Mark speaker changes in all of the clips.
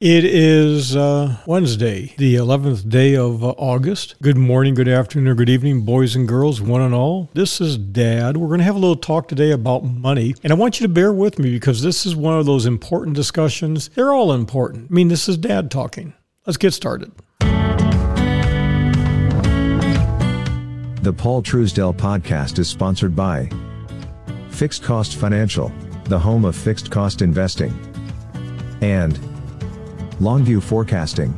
Speaker 1: It is uh, Wednesday, the 11th day of uh, August. Good morning, good afternoon, or good evening, boys and girls, one and all. This is Dad. We're going to have a little talk today about money, and I want you to bear with me because this is one of those important discussions. They're all important. I mean, this is Dad talking. Let's get started.
Speaker 2: The Paul Truesdell podcast is sponsored by Fixed Cost Financial, the home of fixed cost investing, and Longview Forecasting.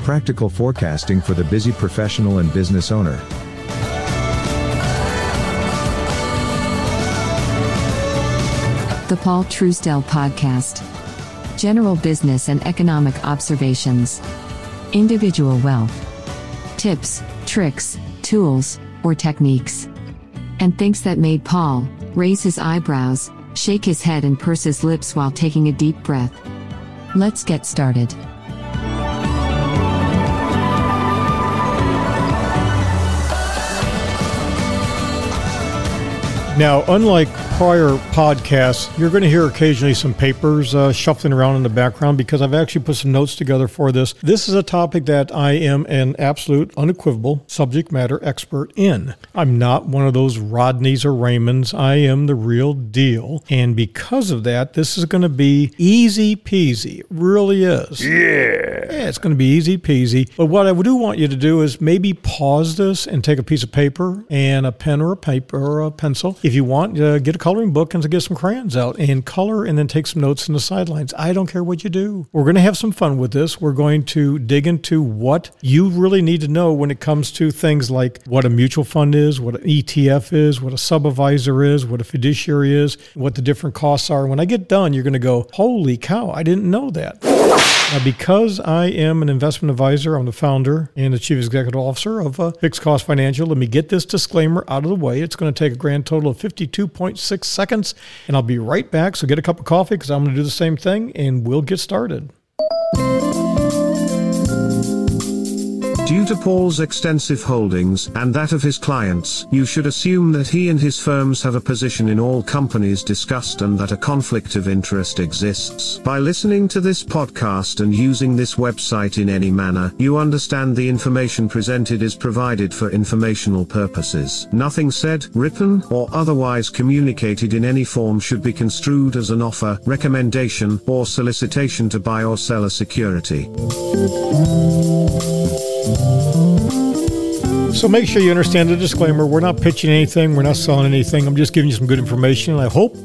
Speaker 2: Practical forecasting for the busy professional and business owner.
Speaker 3: The Paul Truesdell Podcast. General business and economic observations. Individual wealth. Tips, tricks, tools, or techniques. And things that made Paul raise his eyebrows, shake his head, and purse his lips while taking a deep breath. Let's get started.
Speaker 1: Now, unlike prior podcasts, you're going to hear occasionally some papers uh, shuffling around in the background because I've actually put some notes together for this. This is a topic that I am an absolute, unequivocal subject matter expert in. I'm not one of those Rodneys or Raymonds. I am the real deal. And because of that, this is going to be easy peasy. It really is. Yeah. Yeah, it's going to be easy peasy. But what I do want you to do is maybe pause this and take a piece of paper and a pen or a paper or a pencil. If you want, uh, get a coloring book and to get some crayons out and color and then take some notes in the sidelines. I don't care what you do. We're going to have some fun with this. We're going to dig into what you really need to know when it comes to things like what a mutual fund is, what an ETF is, what a sub-advisor is, what a fiduciary is, what the different costs are. When I get done, you're going to go, holy cow, I didn't know that. Now, because I am an investment advisor, I'm the founder and the chief executive officer of uh, Fixed Cost Financial. Let me get this disclaimer out of the way. It's going to take a grand total of 52.6 seconds, and I'll be right back. So get a cup of coffee because I'm going to do the same thing, and we'll get started.
Speaker 4: Due to Paul's extensive holdings and that of his clients, you should assume that he and his firms have a position in all companies discussed and that a conflict of interest exists. By listening to this podcast and using this website in any manner, you understand the information presented is provided for informational purposes. Nothing said, written, or otherwise communicated in any form should be construed as an offer, recommendation, or solicitation to buy or sell a security.
Speaker 1: So make sure you understand the disclaimer. We're not pitching anything, we're not selling anything. I'm just giving you some good information. And I hope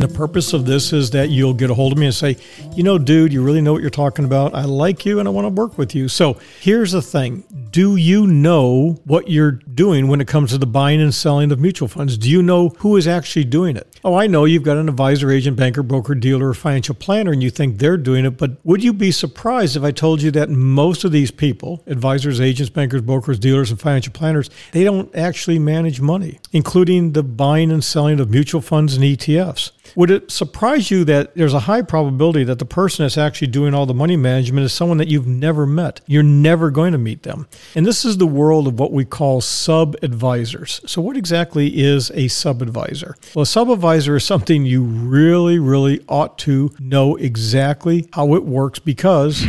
Speaker 1: and the purpose of this is that you'll get a hold of me and say, you know, dude, you really know what you're talking about. I like you and I want to work with you. So here's the thing Do you know what you're doing when it comes to the buying and selling of mutual funds? Do you know who is actually doing it? Oh, I know you've got an advisor, agent, banker, broker, dealer, or financial planner, and you think they're doing it. But would you be surprised if I told you that most of these people, advisors, agents, bankers, brokers, dealers, and financial planners, they don't actually manage money, including the buying and selling of mutual funds and ETFs? Would it surprise you that there's a high probability that the person that's actually doing all the money management is someone that you've never met? You're never going to meet them. And this is the world of what we call sub advisors. So, what exactly is a sub advisor? Well, a sub advisor is something you really, really ought to know exactly how it works because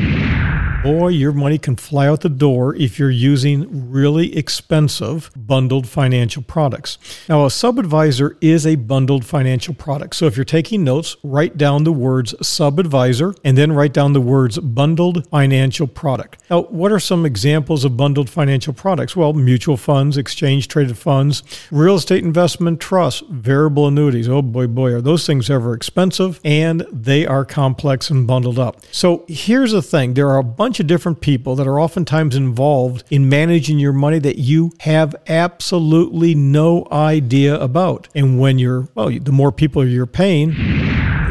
Speaker 1: boy, your money can fly out the door if you're using really expensive bundled financial products. Now, a sub advisor is a bundled financial product. So if you're taking notes, write down the words sub advisor and then write down the words bundled financial product. Now, what are some examples of bundled financial products? Well, mutual funds, exchange traded funds, real estate investment trusts, variable annuities. Oh boy, boy, are those things ever expensive and they are complex and bundled up. So here's the thing there are a bunch bunch of different people that are oftentimes involved in managing your money that you have absolutely no idea about. And when you're, well, the more people you're paying,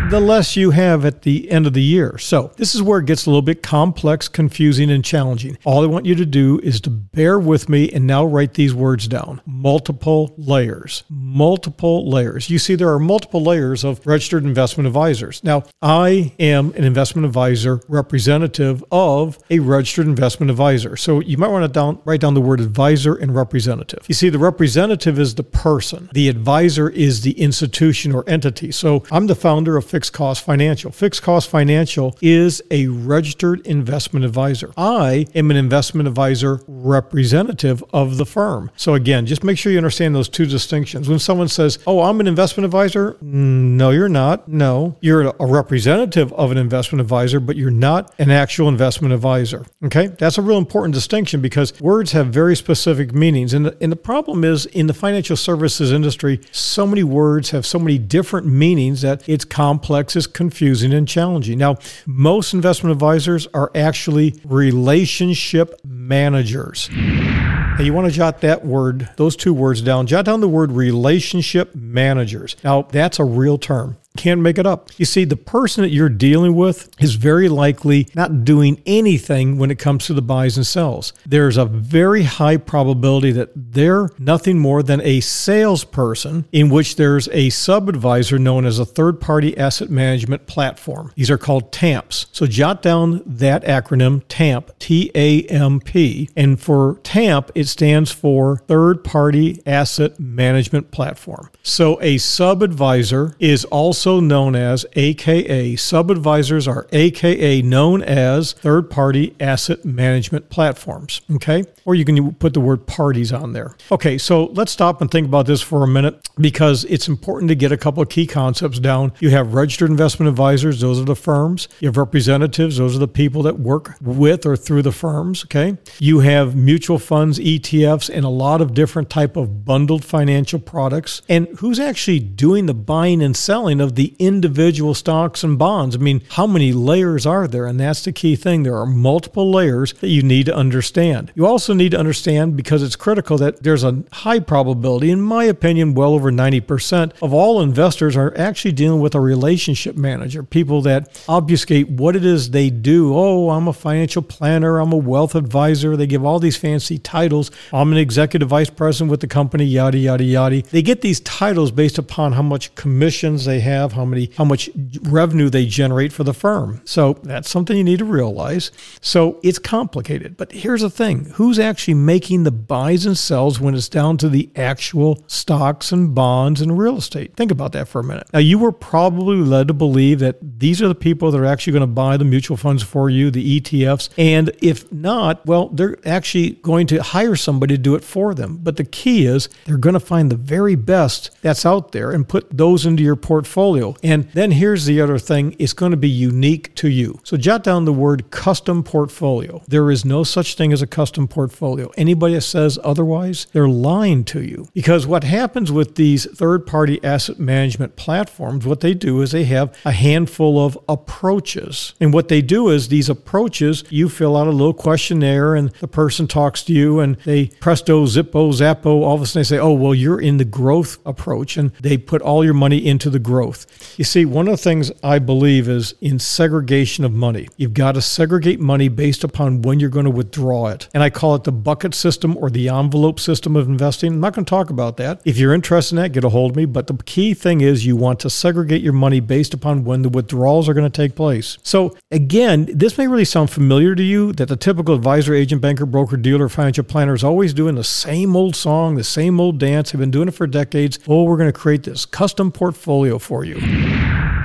Speaker 1: the less you have at the end of the year. So, this is where it gets a little bit complex, confusing, and challenging. All I want you to do is to bear with me and now write these words down multiple layers. Multiple layers. You see, there are multiple layers of registered investment advisors. Now, I am an investment advisor representative of a registered investment advisor. So, you might want to down, write down the word advisor and representative. You see, the representative is the person, the advisor is the institution or entity. So, I'm the founder of Fixed Cost Financial. Fixed Cost Financial is a registered investment advisor. I am an investment advisor representative of the firm. So again, just make sure you understand those two distinctions. When someone says, "Oh, I'm an investment advisor," mm, no, you're not. No, you're a representative of an investment advisor, but you're not an actual investment advisor. Okay, that's a real important distinction because words have very specific meanings, and the, and the problem is in the financial services industry, so many words have so many different meanings that it's complex, it's confusing, and challenging. Now, most investment advisors are actually relationship managers. Now, you want to jot that word, those two words down. Jot down the word relationship managers. Now, that's a real term. Can't make it up. You see, the person that you're dealing with is very likely not doing anything when it comes to the buys and sells. There's a very high probability that they're nothing more than a salesperson in which there's a sub advisor known as a third party asset management platform. These are called TAMPs. So jot down that acronym TAMP, T A M P. And for TAMP, it stands for Third Party Asset Management Platform. So a sub advisor is also also known as AKA. Sub advisors are AKA known as third party asset management platforms. Okay. Or you can put the word parties on there. Okay. So let's stop and think about this for a minute because it's important to get a couple of key concepts down. You have registered investment advisors, those are the firms. You have representatives, those are the people that work with or through the firms. Okay. You have mutual funds, ETFs, and a lot of different type of bundled financial products. And who's actually doing the buying and selling of the individual stocks and bonds. I mean, how many layers are there? And that's the key thing. There are multiple layers that you need to understand. You also need to understand, because it's critical, that there's a high probability, in my opinion, well over 90% of all investors are actually dealing with a relationship manager, people that obfuscate what it is they do. Oh, I'm a financial planner, I'm a wealth advisor. They give all these fancy titles. I'm an executive vice president with the company, yada, yada, yada. They get these titles based upon how much commissions they have have, how many how much revenue they generate for the firm. So that's something you need to realize. So it's complicated. But here's the thing, who's actually making the buys and sells when it's down to the actual stocks and bonds and real estate? Think about that for a minute. Now you were probably led to believe that these are the people that are actually going to buy the mutual funds for you, the ETFs, and if not, well, they're actually going to hire somebody to do it for them. But the key is they're going to find the very best that's out there and put those into your portfolio portfolio. And then here's the other thing it's going to be unique to you. So jot down the word custom portfolio. There is no such thing as a custom portfolio. Anybody that says otherwise, they're lying to you. Because what happens with these third party asset management platforms, what they do is they have a handful of approaches. And what they do is these approaches, you fill out a little questionnaire and the person talks to you and they presto, zippo, zappo, all of a sudden they say, oh, well, you're in the growth approach. And they put all your money into the growth. You see, one of the things I believe is in segregation of money. You've got to segregate money based upon when you're going to withdraw it. And I call it the bucket system or the envelope system of investing. I'm not going to talk about that. If you're interested in that, get a hold of me. But the key thing is you want to segregate your money based upon when the withdrawals are going to take place. So, again, this may really sound familiar to you that the typical advisor, agent, banker, broker, dealer, financial planner is always doing the same old song, the same old dance. They've been doing it for decades. Oh, we're going to create this custom portfolio for you you.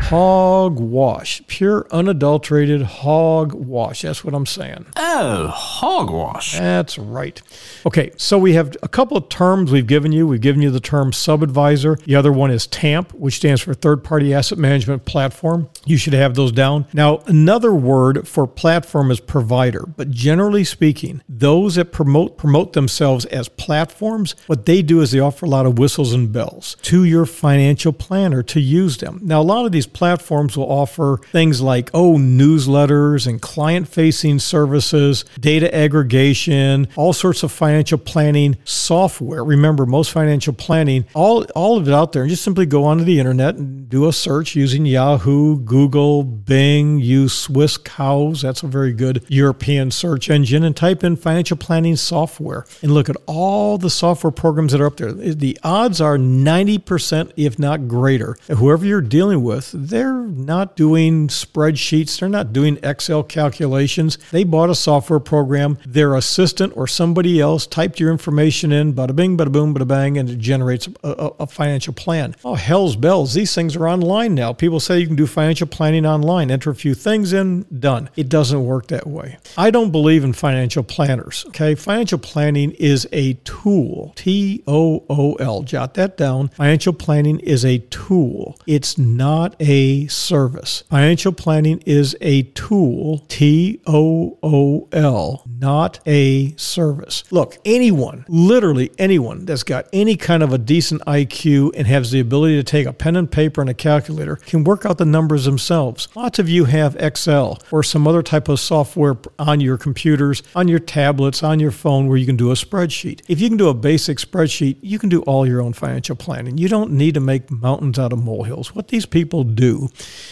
Speaker 1: Hogwash. Pure, unadulterated hogwash. That's what I'm saying.
Speaker 5: Oh, hogwash.
Speaker 1: That's right. Okay, so we have a couple of terms we've given you. We've given you the term sub-advisor. The other one is TAMP, which stands for Third Party Asset Management Platform. You should have those down. Now, another word for platform is provider, but generally speaking, those that promote promote themselves as platforms, what they do is they offer a lot of whistles and bells to your financial planner to use them. Now, a lot of these platforms will offer things like, oh, newsletters and client facing services, data aggregation, all sorts of financial planning software. Remember, most financial planning, all, all of it out there, and just simply go onto the internet and do a search using Yahoo, Google, Bing, use Swisscows. That's a very good European search engine, and type in financial planning software and look at all the software programs that are up there. The odds are 90%, if not greater, whoever you're dealing with They're not doing spreadsheets, they're not doing Excel calculations. They bought a software program, their assistant or somebody else typed your information in, bada bing, bada boom, bada bang, and it generates a, a, financial plan. Oh, hell's bells. These things are online now. People say you can do financial planning online, enter a few things in, done. It doesn't work that way. I don't believe in financial planners. Okay. Financial planning is a tool. T O O L. Jot that down. Financial planning is a tool. It's not a service. Financial planning is a tool. T O O L. Not a service. Look, anyone, literally anyone that's got any kind of a decent IQ and has the ability to take a pen and paper and a calculator can work out the numbers themselves. Lots of you have Excel or some other type of software on your computers, on your tablets, on your phone where you can do a spreadsheet. If you can do a basic spreadsheet, you can do all your own financial planning. You don't need to make mountains out of molehills. What these people do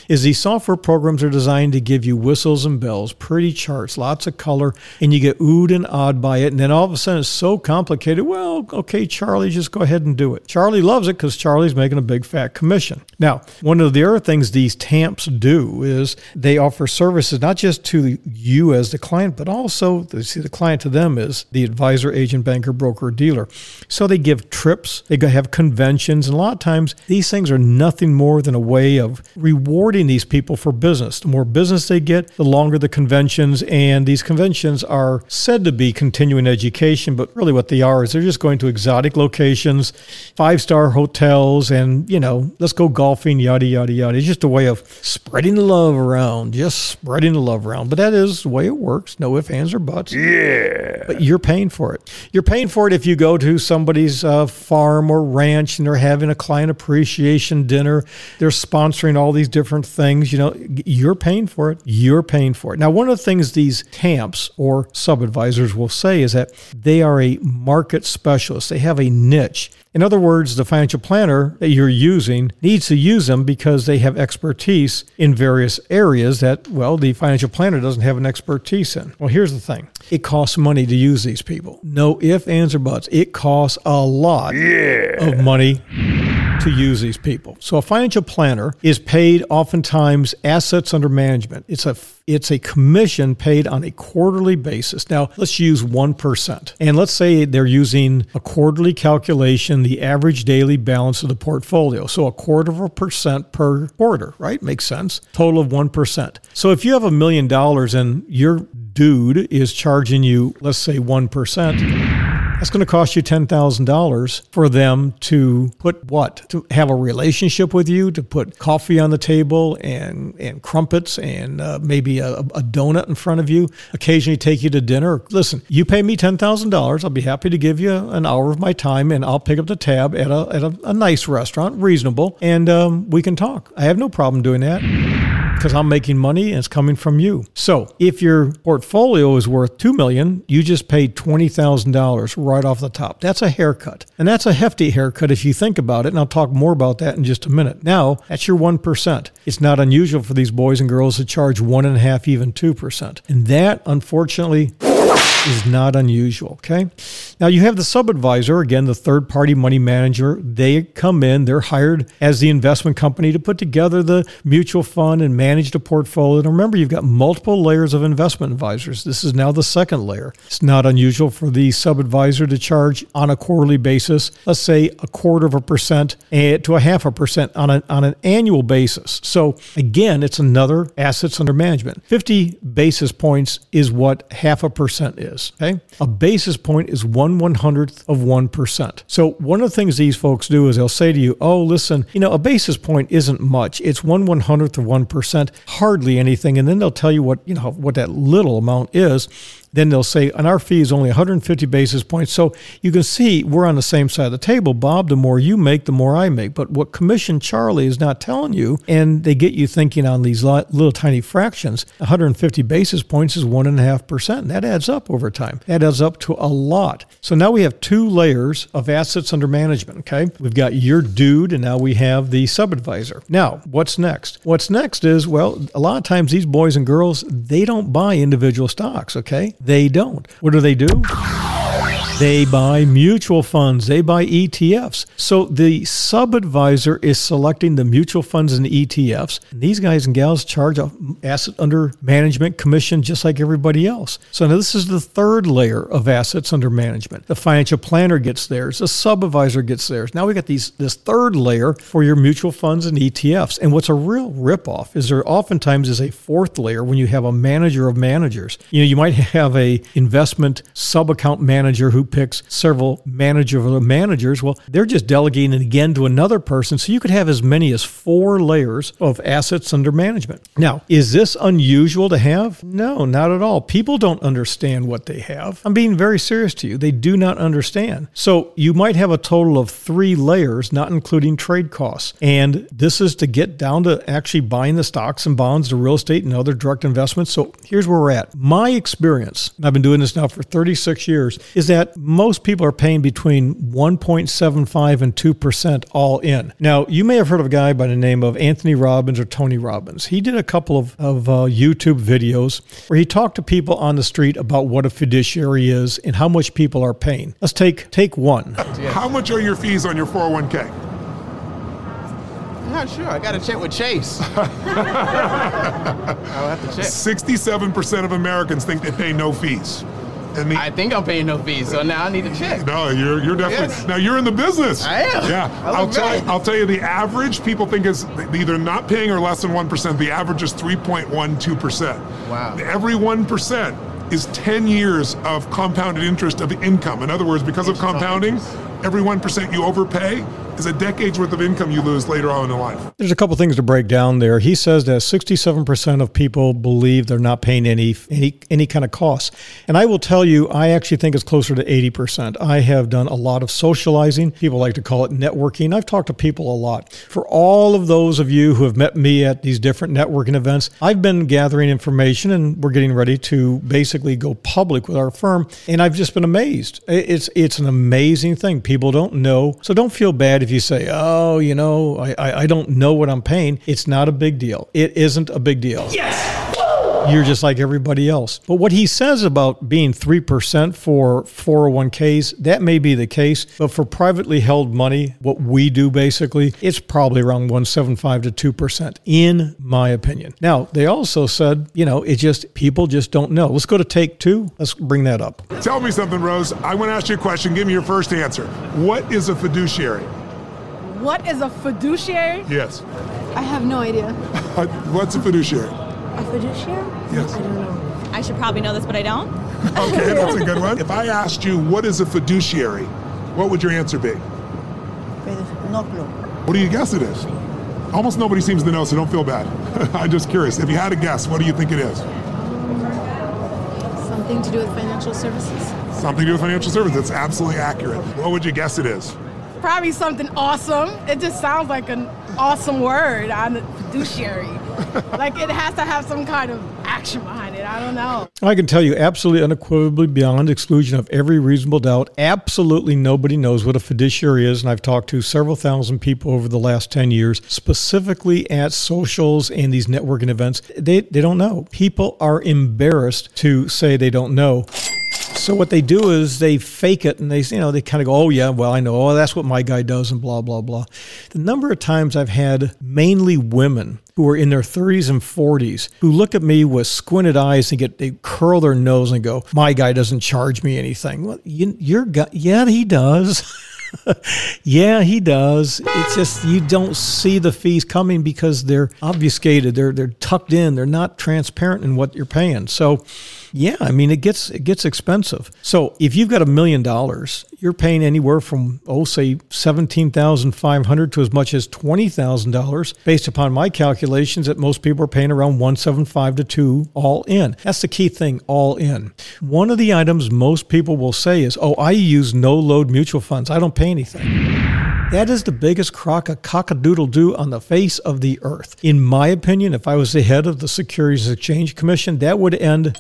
Speaker 1: is these software programs are designed to give you whistles and bells, pretty charts, lots of color, and you get oohed and awed by it. And then all of a sudden it's so complicated. Well, okay, Charlie, just go ahead and do it. Charlie loves it because Charlie's making a big fat commission. Now, one of the other things these TAMPs do is they offer services not just to you as the client, but also see the client to them is the advisor, agent, banker, broker, dealer. So they give trips, they have conventions, and a lot of times these things are nothing more than a way of rewarding these people for business. The more business they get, the longer the conventions, and these conventions are said to be continuing education, but really what they are is they're just going to exotic locations, five star hotels, and you know, let's go golfing, yada yada yada. It's just a way of spreading the love around, just spreading the love around. But that is the way it works. No ifs, ands, or buts. Yeah. But you're paying for it. You're paying for it if you go to somebody's uh, farm or ranch and they're having a client appreciation dinner. They're sponsoring all these different things. You know, you're paying for it. You're paying for it. Now, one of the things these TAMPs or sub advisors will say is that they are a market specialist. They have a niche. In other words, the financial planner that you're using needs to use them because they have expertise in various areas that, well, the financial planner doesn't have an expertise in. Well, here's the thing it costs money to use these people. No ifs, ands, or buts. It costs a lot yeah. of money to use these people. So a financial planner is paid oftentimes assets under management. It's a it's a commission paid on a quarterly basis. Now, let's use 1%. And let's say they're using a quarterly calculation, the average daily balance of the portfolio. So a quarter of a percent per quarter, right? Makes sense. Total of 1%. So if you have a million dollars and your dude is charging you, let's say 1%, that's going to cost you $10,000 for them to put what? To have a relationship with you, to put coffee on the table and, and crumpets and uh, maybe a, a, donut in front of you, occasionally take you to dinner. Listen, you pay me $10,000. I'll be happy to give you an hour of my time and I'll pick up the tab at a, at a, a nice restaurant, reasonable, and um, we can talk. I have no problem doing that because I'm making money and it's coming from you. So if your portfolio is worth two million, you just paid twenty thousand dollars right off the top. That's a haircut, and that's a hefty haircut if you think about it. And I'll talk more about that in just a minute. Now that's your one percent. It's not unusual for these boys and girls to charge one and a half, even two percent, and that unfortunately is not unusual. Okay. Now you have the sub advisor, again, the third party money manager. They come in, they're hired as the investment company to put together the mutual fund and manage the portfolio. And remember, you've got multiple layers of investment advisors. This is now the second layer. It's not unusual for the sub advisor to charge on a quarterly basis, let's say a quarter of a percent eh, to a half a percent on, a, on an annual basis. So again, it's another assets under management. 50 basis points is what half a percent is is. Okay. A basis point is one one hundredth of 1%. So one of the things these folks do is they'll say to you, oh, listen, you know, a basis point isn't much. It's one one hundredth of 1%, hardly anything. And then they'll tell you what, you know, what that little amount is then they'll say, and our fee is only 150 basis points. So you can see we're on the same side of the table. Bob, the more you make, the more I make. But what Commission Charlie is not telling you, and they get you thinking on these little tiny fractions, 150 basis points is 1.5%. And that adds up over time. That adds up to a lot. So now we have two layers of assets under management. Okay. We've got your dude, and now we have the sub advisor. Now, what's next? What's next is, well, a lot of times these boys and girls, they don't buy individual stocks. Okay. They don't. What do they do? They buy mutual funds, they buy ETFs. So the sub advisor is selecting the mutual funds and ETFs. And these guys and gals charge a asset under management commission just like everybody else. So now this is the third layer of assets under management. The financial planner gets theirs, the sub advisor gets theirs. Now we got these this third layer for your mutual funds and ETFs. And what's a real ripoff is there oftentimes is a fourth layer when you have a manager of managers. You know, you might have a investment sub account manager who picks several manager managers. Well, they're just delegating it again to another person. So you could have as many as four layers of assets under management. Now, is this unusual to have? No, not at all. People don't understand what they have. I'm being very serious to you. They do not understand. So you might have a total of three layers, not including trade costs. And this is to get down to actually buying the stocks and bonds, the real estate, and other direct investments. So here's where we're at. My experience, I've been doing this now for 36 years, is that most people are paying between 1.75 and 2% all in. Now, you may have heard of a guy by the name of Anthony Robbins or Tony Robbins. He did a couple of, of uh, YouTube videos where he talked to people on the street about what a fiduciary is and how much people are paying. Let's take take one.
Speaker 6: How much are your fees on your 401k?
Speaker 7: I'm not sure. I got to check with Chase. I'll have to check.
Speaker 6: 67% of Americans think they pay no fees. And the,
Speaker 7: I think I'm paying no fees, so now I need to check.
Speaker 6: no, you're you're definitely
Speaker 7: Yes.
Speaker 6: now you're in the business.
Speaker 7: I am.
Speaker 6: Yeah,
Speaker 7: I
Speaker 6: I'll tell you. I'll tell you the average people think is either not paying or less than one percent. The average is three point one two percent.
Speaker 7: Wow.
Speaker 6: Every one percent is ten years of compounded interest of income. In other words, because of compounding, every one percent you overpay is a decade's worth of income you lose later on in life.
Speaker 1: There's a couple things to break down there. He says that 67% of people believe they're not paying any any any kind of costs. And I will tell you, I actually think it's closer to 80%. I have done a lot of socializing. People like to call it networking. I've talked to people a lot. For all of those of you who have met me at these different networking events, I've been gathering information and we're getting ready to basically go public with our firm. And I've just been amazed. It's it's an amazing thing. People don't know. So don't feel bad if you say, oh, you know, I, I, I don't know what I'm paying. It's not a big deal. It isn't a big deal. Yes. You're just like everybody else. But what he says about being 3% for 401ks, that may be the case. But for privately held money, what we do basically, it's probably around 175 to 2%, in my opinion. Now, they also said, you know, it just, people just don't know. Let's go to take two. Let's bring that up.
Speaker 6: Tell me something, Rose. I want to ask you a question. Give me your first answer. What is a fiduciary?
Speaker 8: What is a fiduciary?
Speaker 6: Yes.
Speaker 9: I have no idea.
Speaker 6: What's a fiduciary?
Speaker 9: A fiduciary?
Speaker 6: Yes.
Speaker 9: I don't know.
Speaker 10: I should probably know this, but I don't.
Speaker 6: Okay, that's a good one. If I asked you what is a fiduciary, what would your answer be?
Speaker 9: No clue.
Speaker 6: What do you guess it is? Almost nobody seems to know, so don't feel bad. I'm just curious. If you had a guess, what do you think it is?
Speaker 9: Something to do with financial services.
Speaker 6: Something to do with financial services. That's absolutely accurate. What would you guess it is?
Speaker 8: Probably something awesome. It just sounds like an awesome word on the fiduciary. like it has to have some kind of action behind it. I don't know.
Speaker 1: I can tell you absolutely unequivocally, beyond exclusion of every reasonable doubt, absolutely nobody knows what a fiduciary is. And I've talked to several thousand people over the last 10 years, specifically at socials and these networking events. They, they don't know. People are embarrassed to say they don't know. So what they do is they fake it and they you know they kind of go oh yeah well I know oh that's what my guy does and blah blah blah. The number of times I've had mainly women who are in their 30s and 40s who look at me with squinted eyes and get they curl their nose and go my guy doesn't charge me anything. Well you, your guy yeah he does. yeah, he does. It's just you don't see the fees coming because they're obfuscated. They're they're tucked in. They're not transparent in what you're paying. So, yeah, I mean it gets it gets expensive. So if you've got a million dollars, you're paying anywhere from oh say seventeen thousand five hundred to as much as twenty thousand dollars. Based upon my calculations, that most people are paying around one seven five to two all in. That's the key thing, all in. One of the items most people will say is, "Oh, I use no load mutual funds. I don't pay anything." That is the biggest crock of cockadoodle doo on the face of the earth. In my opinion, if I was the head of the Securities Exchange Commission, that would end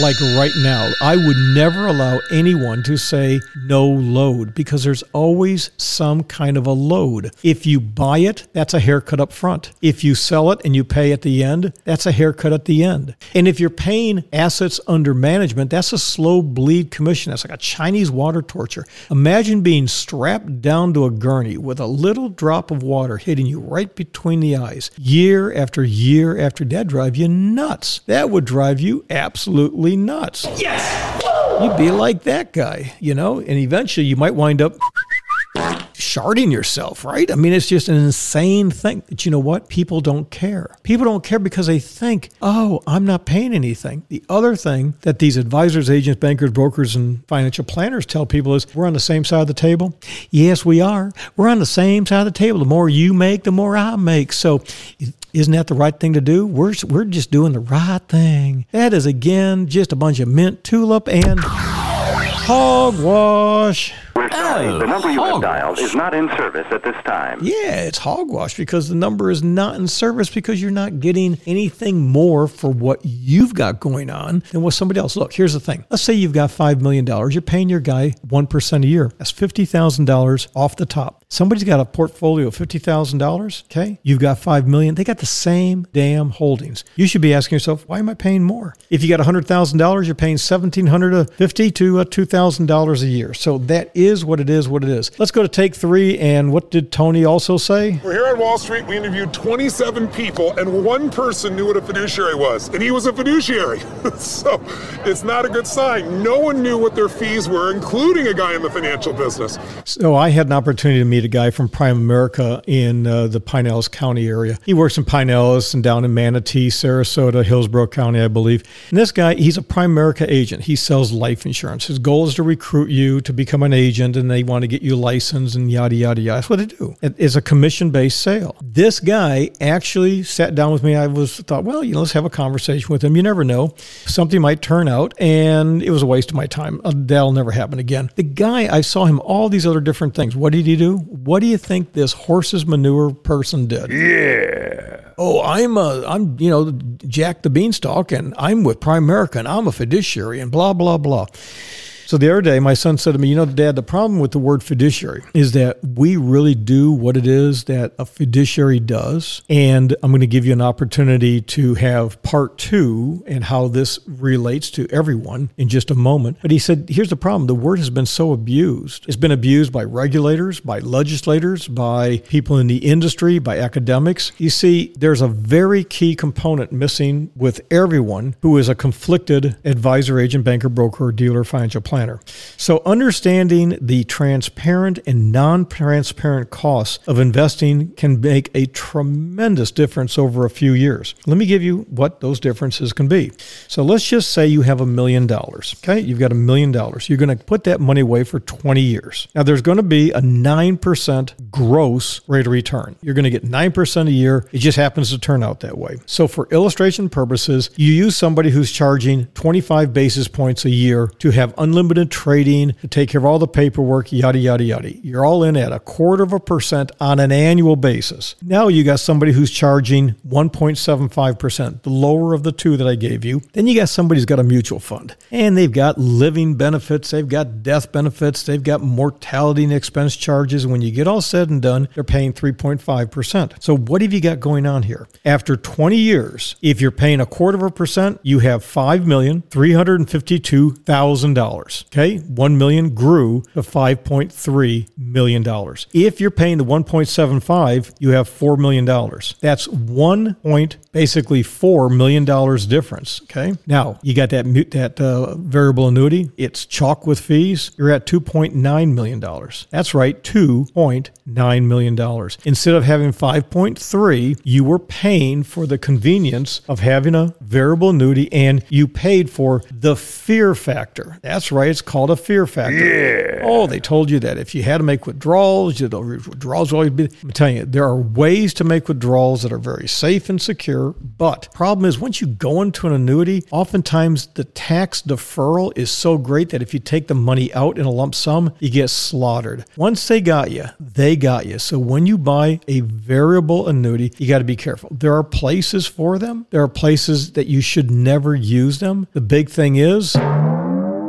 Speaker 1: like right now, I would never allow anyone to say no load because there's always some kind of a load. If you buy it, that's a haircut up front. If you sell it and you pay at the end, that's a haircut at the end. And if you're paying assets under management, that's a slow bleed commission. That's like a Chinese water torture. Imagine being strapped down to a gurney with a little drop of water hitting you right between the eyes year after year after that drive you nuts. That would drive you absolutely nuts. Yes. You'd be like that guy, you know, and eventually you might wind up sharding yourself, right? I mean, it's just an insane thing. But you know what? People don't care. People don't care because they think, oh, I'm not paying anything. The other thing that these advisors, agents, bankers, brokers, and financial planners tell people is we're on the same side of the table. Yes, we are. We're on the same side of the table. The more you make, the more I make. So isn't that the right thing to do? We're, we're just doing the right thing. That is, again, just a bunch of mint tulip and hogwash.
Speaker 10: We're sorry,
Speaker 5: Oh,
Speaker 10: the number you have dialed is not in service at this time.
Speaker 1: Yeah, it's hogwash because the number is not in service because you're not getting anything more for what you've got going on than what somebody else. Look, here's the thing. Let's say you've got $5 million. You're paying your guy 1% a year. That's $50,000 off the top. Somebody's got a portfolio of $50,000, okay? You've got 5 million. They got the same damn holdings. You should be asking yourself, why am I paying more? If you got $100,000, you're paying 1700 to 50 to uh, $2,000 a year. So that is what it is, what it is. Let's go to take 3 and what did Tony also say?
Speaker 6: We're here on Wall Street. We interviewed 27 people, and one person knew what a fiduciary was, and he was a fiduciary. so it's not a good sign. No one knew what their fees were, including a guy in the financial business.
Speaker 1: So I had an opportunity to meet a guy from Primerica in uh, the Pinellas County area. He works in Pinellas and down in Manatee, Sarasota, Hillsborough County, I believe. And this guy, he's a Primerica agent. He sells life insurance. His goal is to recruit you to become an agent, and they want to get you licensed and yada yada yada. That's what they do. It is a commission based sale. This guy actually sat down with me. I was thought, well, you know, let's have a conversation with him. You never know, something might turn out, and it was a waste of my time. Uh, That'll never happen again. The guy, I saw him all these other different things. What did he do? What do you think this horse's manure person did? Yeah. Oh, I'm a, I'm, you know, Jack the Beanstalk, and I'm with Primerica, and I'm a fiduciary, and blah blah blah. So the other day, my son said to me, You know, Dad, the problem with the word fiduciary is that we really do what it is that a fiduciary does. And I'm going to give you an opportunity to have part two and how this relates to everyone in just a moment. But he said, Here's the problem the word has been so abused. It's been abused by regulators, by legislators, by people in the industry, by academics. You see, there's a very key component missing with everyone who is a conflicted advisor, agent, banker, broker, dealer, financial planner. So, understanding the transparent and non transparent costs of investing can make a tremendous difference over a few years. Let me give you what those differences can be. So, let's just say you have a million dollars. Okay, you've got a million dollars. You're going to put that money away for 20 years. Now, there's going to be a 9% gross rate of return. You're going to get 9% a year. It just happens to turn out that way. So, for illustration purposes, you use somebody who's charging 25 basis points a year to have unlimited trading, to take care of all the paperwork, yada, yada, yada. You're all in at a quarter of a percent on an annual basis. Now you got somebody who's charging 1.75%, the lower of the two that I gave you. Then you got somebody who's got a mutual fund and they've got living benefits, they've got death benefits, they've got mortality and expense charges. When you get all said and done, they're paying 3.5%. So what have you got going on here? After 20 years, if you're paying a quarter of a percent, you have $5,352,000. Okay. 1 million grew to 5.3 million dollars. If you're paying the 1.75, you have 4 million dollars. That's 1 point basically 4 million dollars difference, okay? Now, you got that that uh, variable annuity, it's chalk with fees. You're at 2.9 million dollars. That's right, 2.9 million dollars. Instead of having 5.3, you were paying for the convenience of having a variable annuity and you paid for the fear factor. That's right right. It's called a fear factor. Yeah. Oh, they told you that if you had to make withdrawals, you know, withdrawals will always be. I'm telling you, there are ways to make withdrawals that are very safe and secure. But problem is, once you go into an annuity, oftentimes the tax deferral is so great that if you take the money out in a lump sum, you get slaughtered. Once they got you, they got you. So when you buy a variable annuity, you got to be careful. There are places for them. There are places that you should never use them. The big thing is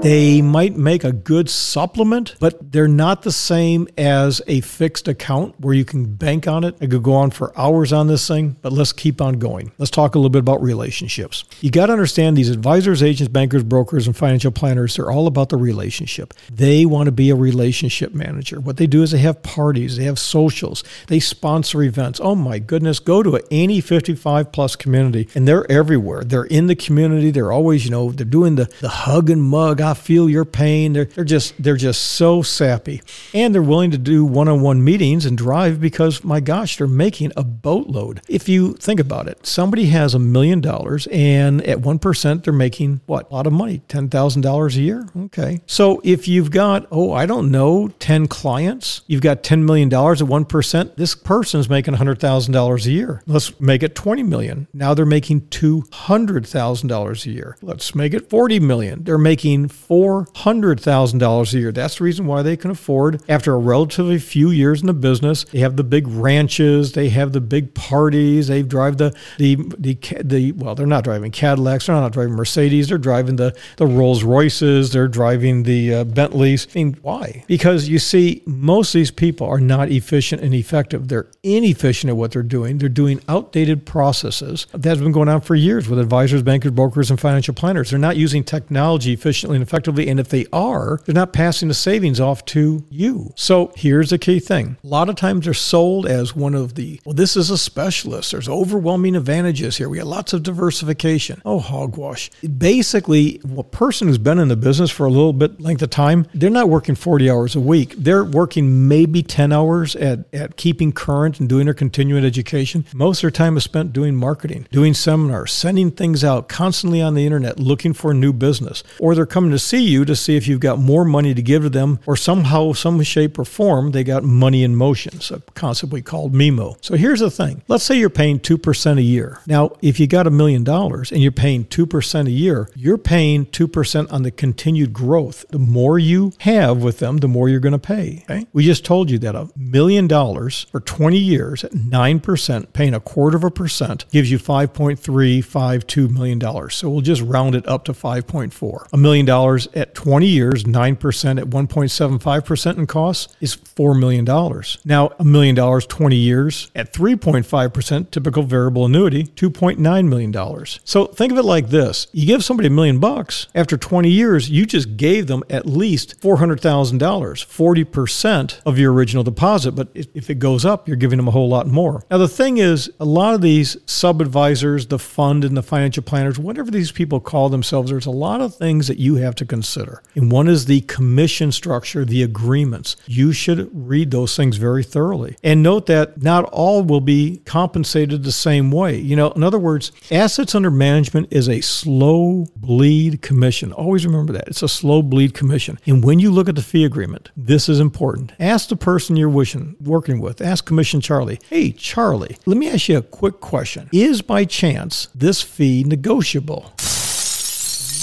Speaker 1: they might make a good supplement, but they're not the same as a fixed account where you can bank on it. I could go on for hours on this thing, but let's keep on going. Let's talk a little bit about relationships. You got to understand these advisors, agents, bankers, brokers, and financial planners, they're all about the relationship. They want to be a relationship manager. What they do is they have parties, they have socials, they sponsor events. Oh my goodness, go to any 55 plus community and they're everywhere. They're in the community. They're always, you know, they're doing the, the hug and mug. I feel your pain. They're, they're just they're just so sappy, and they're willing to do one-on-one meetings and drive because my gosh, they're making a boatload. If you think about it, somebody has a million dollars, and at one percent, they're making what a lot of money, ten thousand dollars a year. Okay, so if you've got oh I don't know ten clients, you've got ten million dollars at one percent. This person's making hundred thousand dollars a year. Let's make it twenty million. Now they're making two hundred thousand dollars a year. Let's make it forty million. They're making $400,000 a year. That's the reason why they can afford, after a relatively few years in the business, they have the big ranches, they have the big parties, they drive the, the, the, the well, they're not driving Cadillacs, they're not driving Mercedes, they're driving the, the Rolls Royces, they're driving the uh, Bentleys. I mean, why? Because you see, most of these people are not efficient and effective. They're inefficient at what they're doing. They're doing outdated processes. That's been going on for years with advisors, bankers, brokers, and financial planners. They're not using technology efficiently and effectively. And if they are, they're not passing the savings off to you. So here's the key thing. A lot of times they're sold as one of the, well, this is a specialist. There's overwhelming advantages here. We have lots of diversification. Oh, hogwash. Basically, a person who's been in the business for a little bit length of time, they're not working 40 hours a week. They're working maybe 10 hours at, at keeping current and doing their continuing education. Most of their time is spent doing marketing, doing seminars, sending things out constantly on the internet, looking for new business. Or they're coming to see you to see if you've got more money to give to them or somehow, some shape or form, they got money in motion. so concept we called MIMO. So here's the thing. Let's say you're paying 2% a year. Now, if you got a million dollars and you're paying 2% a year, you're paying 2% on the continued growth. The more you have with them, the more you're going to pay. Okay? We just told you that a million dollars for 20 years at 9%, paying a quarter of a percent, gives you $5.352 million. So we'll just round it up to 5.4. A million dollars at 20 years, 9% at 1.75% in costs is $4 million. Now, a million dollars, 20 years at 3.5% typical variable annuity, $2.9 million. So think of it like this you give somebody a million bucks, after 20 years, you just gave them at least $400,000, 40% of your original deposit. But if it goes up, you're giving them a whole lot more. Now, the thing is, a lot of these sub advisors, the fund and the financial planners, whatever these people call themselves, there's a lot of things that you have to to consider. And one is the commission structure, the agreements. You should read those things very thoroughly. And note that not all will be compensated the same way. You know, in other words, assets under management is a slow bleed commission. Always remember that. It's a slow bleed commission. And when you look at the fee agreement, this is important. Ask the person you're wishing, working with, ask Commission Charlie, hey, Charlie, let me ask you a quick question. Is by chance this fee negotiable?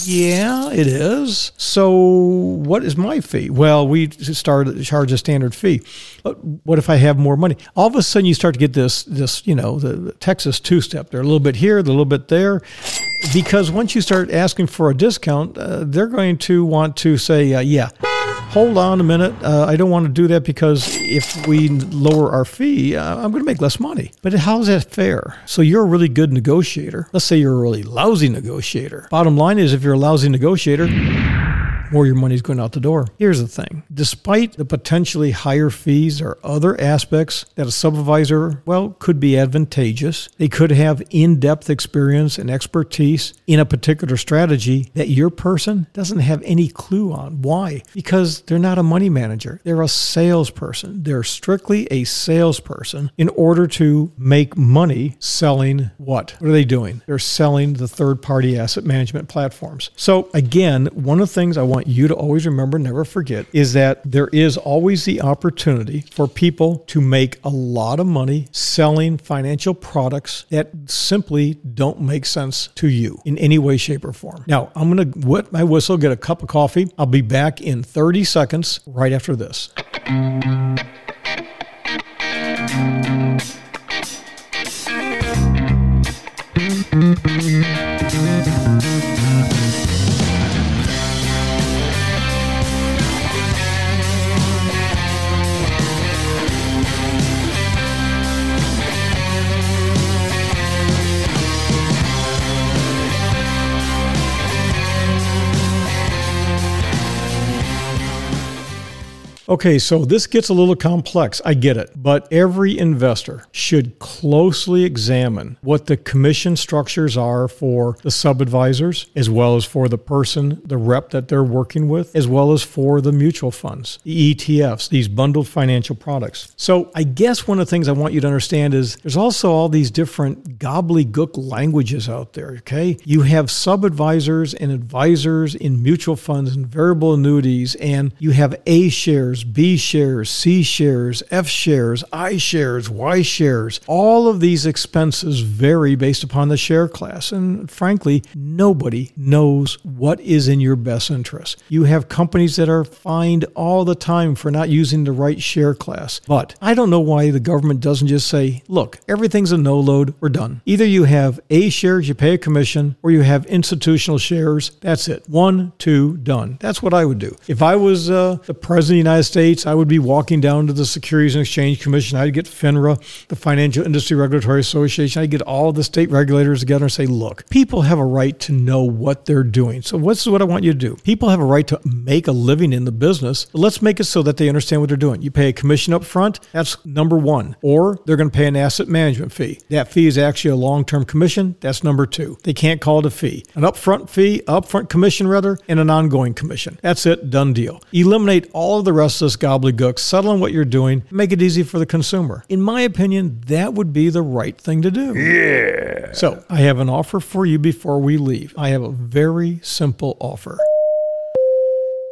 Speaker 1: Yeah, it is. So, what is my fee? Well, we start charge a standard fee. But what if I have more money? All of a sudden, you start to get this, this, you know, the, the Texas two step. They're a little bit here, they're a little bit there, because once you start asking for a discount, uh, they're going to want to say, uh, yeah hold on a minute. Uh, I don't want to do that because if we lower our fee, uh, I'm going to make less money. But how is that fair? So you're a really good negotiator. Let's say you're a really lousy negotiator. Bottom line is, if you're a lousy negotiator, more your money's going out the door. Here's the thing despite the potentially higher fees, or other aspects that a supervisor, well, could be advantageous. They could have in depth experience and expertise in a particular strategy that your person doesn't have any clue on. Why? Because they're not a money manager, they're a salesperson. They're strictly a salesperson in order to make money selling what? What are they doing? They're selling the third party asset management platforms. So, again, one of the things I want want you to always remember, never forget, is that there is always the opportunity for people to make a lot of money selling financial products that simply don't make sense to you in any way, shape, or form. Now, I'm going to wet my whistle, get a cup of coffee. I'll be back in 30 seconds right after this. Okay, so this gets a little complex. I get it. But every investor should closely examine what the commission structures are for the sub advisors, as well as for the person, the rep that they're working with, as well as for the mutual funds, the ETFs, these bundled financial products. So I guess one of the things I want you to understand is there's also all these different gobbledygook languages out there, okay? You have sub advisors and advisors in mutual funds and variable annuities, and you have A shares B shares, C shares, F shares, I shares, Y shares. All of these expenses vary based upon the share class. And frankly, nobody knows what is in your best interest. You have companies that are fined all the time for not using the right share class. But I don't know why the government doesn't just say, look, everything's a no load, we're done. Either you have A shares, you pay a commission, or you have institutional shares. That's it. One, two, done. That's what I would do. If I was uh, the president of the United States, I would be walking down to the Securities and Exchange Commission. I'd get FINRA, the Financial Industry Regulatory Association. I'd get all the state regulators together and say, look, people have a right to know what they're doing. So, is what I want you to do. People have a right to make a living in the business. Let's make it so that they understand what they're doing. You pay a commission up front, that's number one. Or they're going to pay an asset management fee. That fee is actually a long term commission. That's number two. They can't call it a fee. An upfront fee, upfront commission rather, and an ongoing commission. That's it, done deal. Eliminate all of the rest this gobbledygook, settle on what you're doing, make it easy for the consumer. In my opinion, that would be the right thing to do. Yeah. So I have an offer for you before we leave. I have a very simple offer.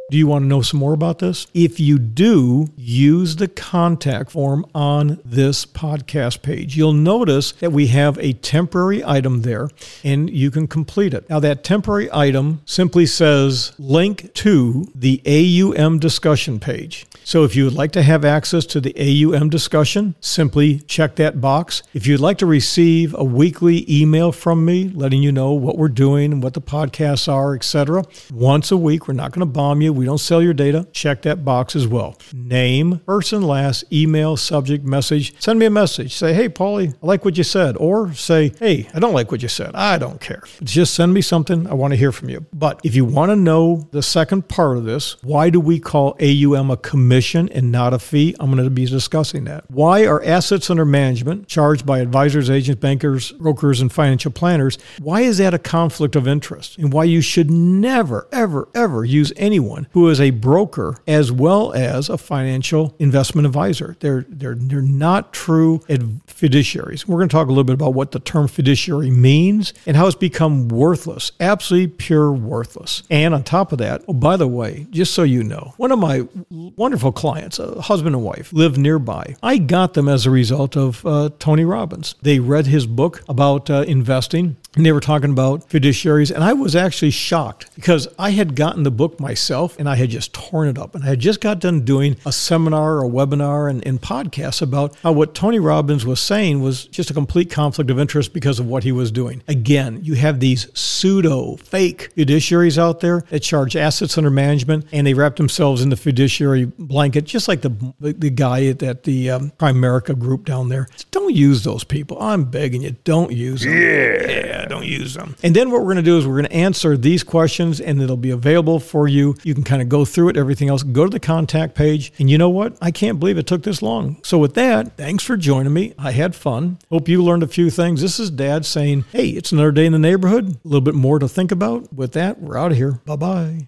Speaker 1: Do you want to know some more about this? If you do, use the contact form on this podcast page. You'll notice that we have a temporary item there and you can complete it. Now, that temporary item simply says link to the AUM discussion page. So if you would like to have access to the AUM discussion, simply check that box. If you'd like to receive a weekly email from me letting you know what we're doing, and what the podcasts are, etc., once a week, we're not going to bomb you. We don't sell your data. Check that box as well. Name, first and last, email, subject, message. Send me a message. Say, hey, Paulie, I like what you said. Or say, hey, I don't like what you said. I don't care. Just send me something. I want to hear from you. But if you want to know the second part of this, why do we call AUM a commission and not a fee? I'm going to be discussing that. Why are assets under management charged by advisors, agents, bankers, brokers, and financial planners? Why is that a conflict of interest? And why you should never, ever, ever use anyone who is a broker as well as a financial investment advisor. They're they're they're not true fiduciaries. We're going to talk a little bit about what the term fiduciary means and how it's become worthless, absolutely pure worthless. And on top of that, oh by the way, just so you know, one of my wonderful clients, a husband and wife, live nearby. I got them as a result of uh, Tony Robbins. They read his book about uh, investing and they were talking about fiduciaries and i was actually shocked because i had gotten the book myself and i had just torn it up and i had just got done doing a seminar a webinar and, and podcasts about how what tony robbins was saying was just a complete conflict of interest because of what he was doing again you have these pseudo fake fiduciaries out there that charge assets under management and they wrap themselves in the fiduciary blanket just like the, the guy at the um, primerica group down there don't use those people i'm begging you don't use them yeah, yeah don't use them. And then what we're going to do is we're going to answer these questions and it'll be available for you. You can kind of go through it, everything else. Go to the contact page. And you know what? I can't believe it took this long. So with that, thanks for joining me. I had fun. Hope you learned a few things. This is Dad saying, hey, it's another day in the neighborhood. A little bit more to think about. With that, we're out of here. Bye bye.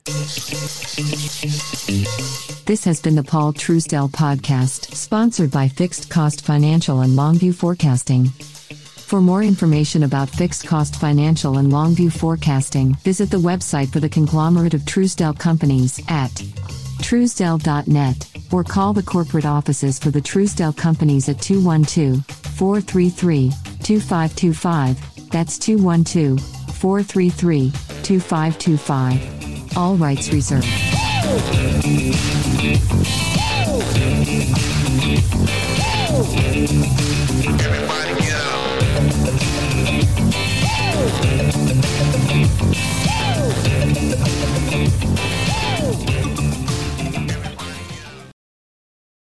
Speaker 3: This has been the Paul Truesdell podcast, sponsored by Fixed Cost Financial and Longview Forecasting. For more information about fixed cost financial and Longview forecasting, visit the website for the conglomerate of Truesdell companies at truesdell.net or call the corporate offices for the Truesdell companies at 212 433 2525. That's 212 433 2525. All rights reserved. Woo! Woo!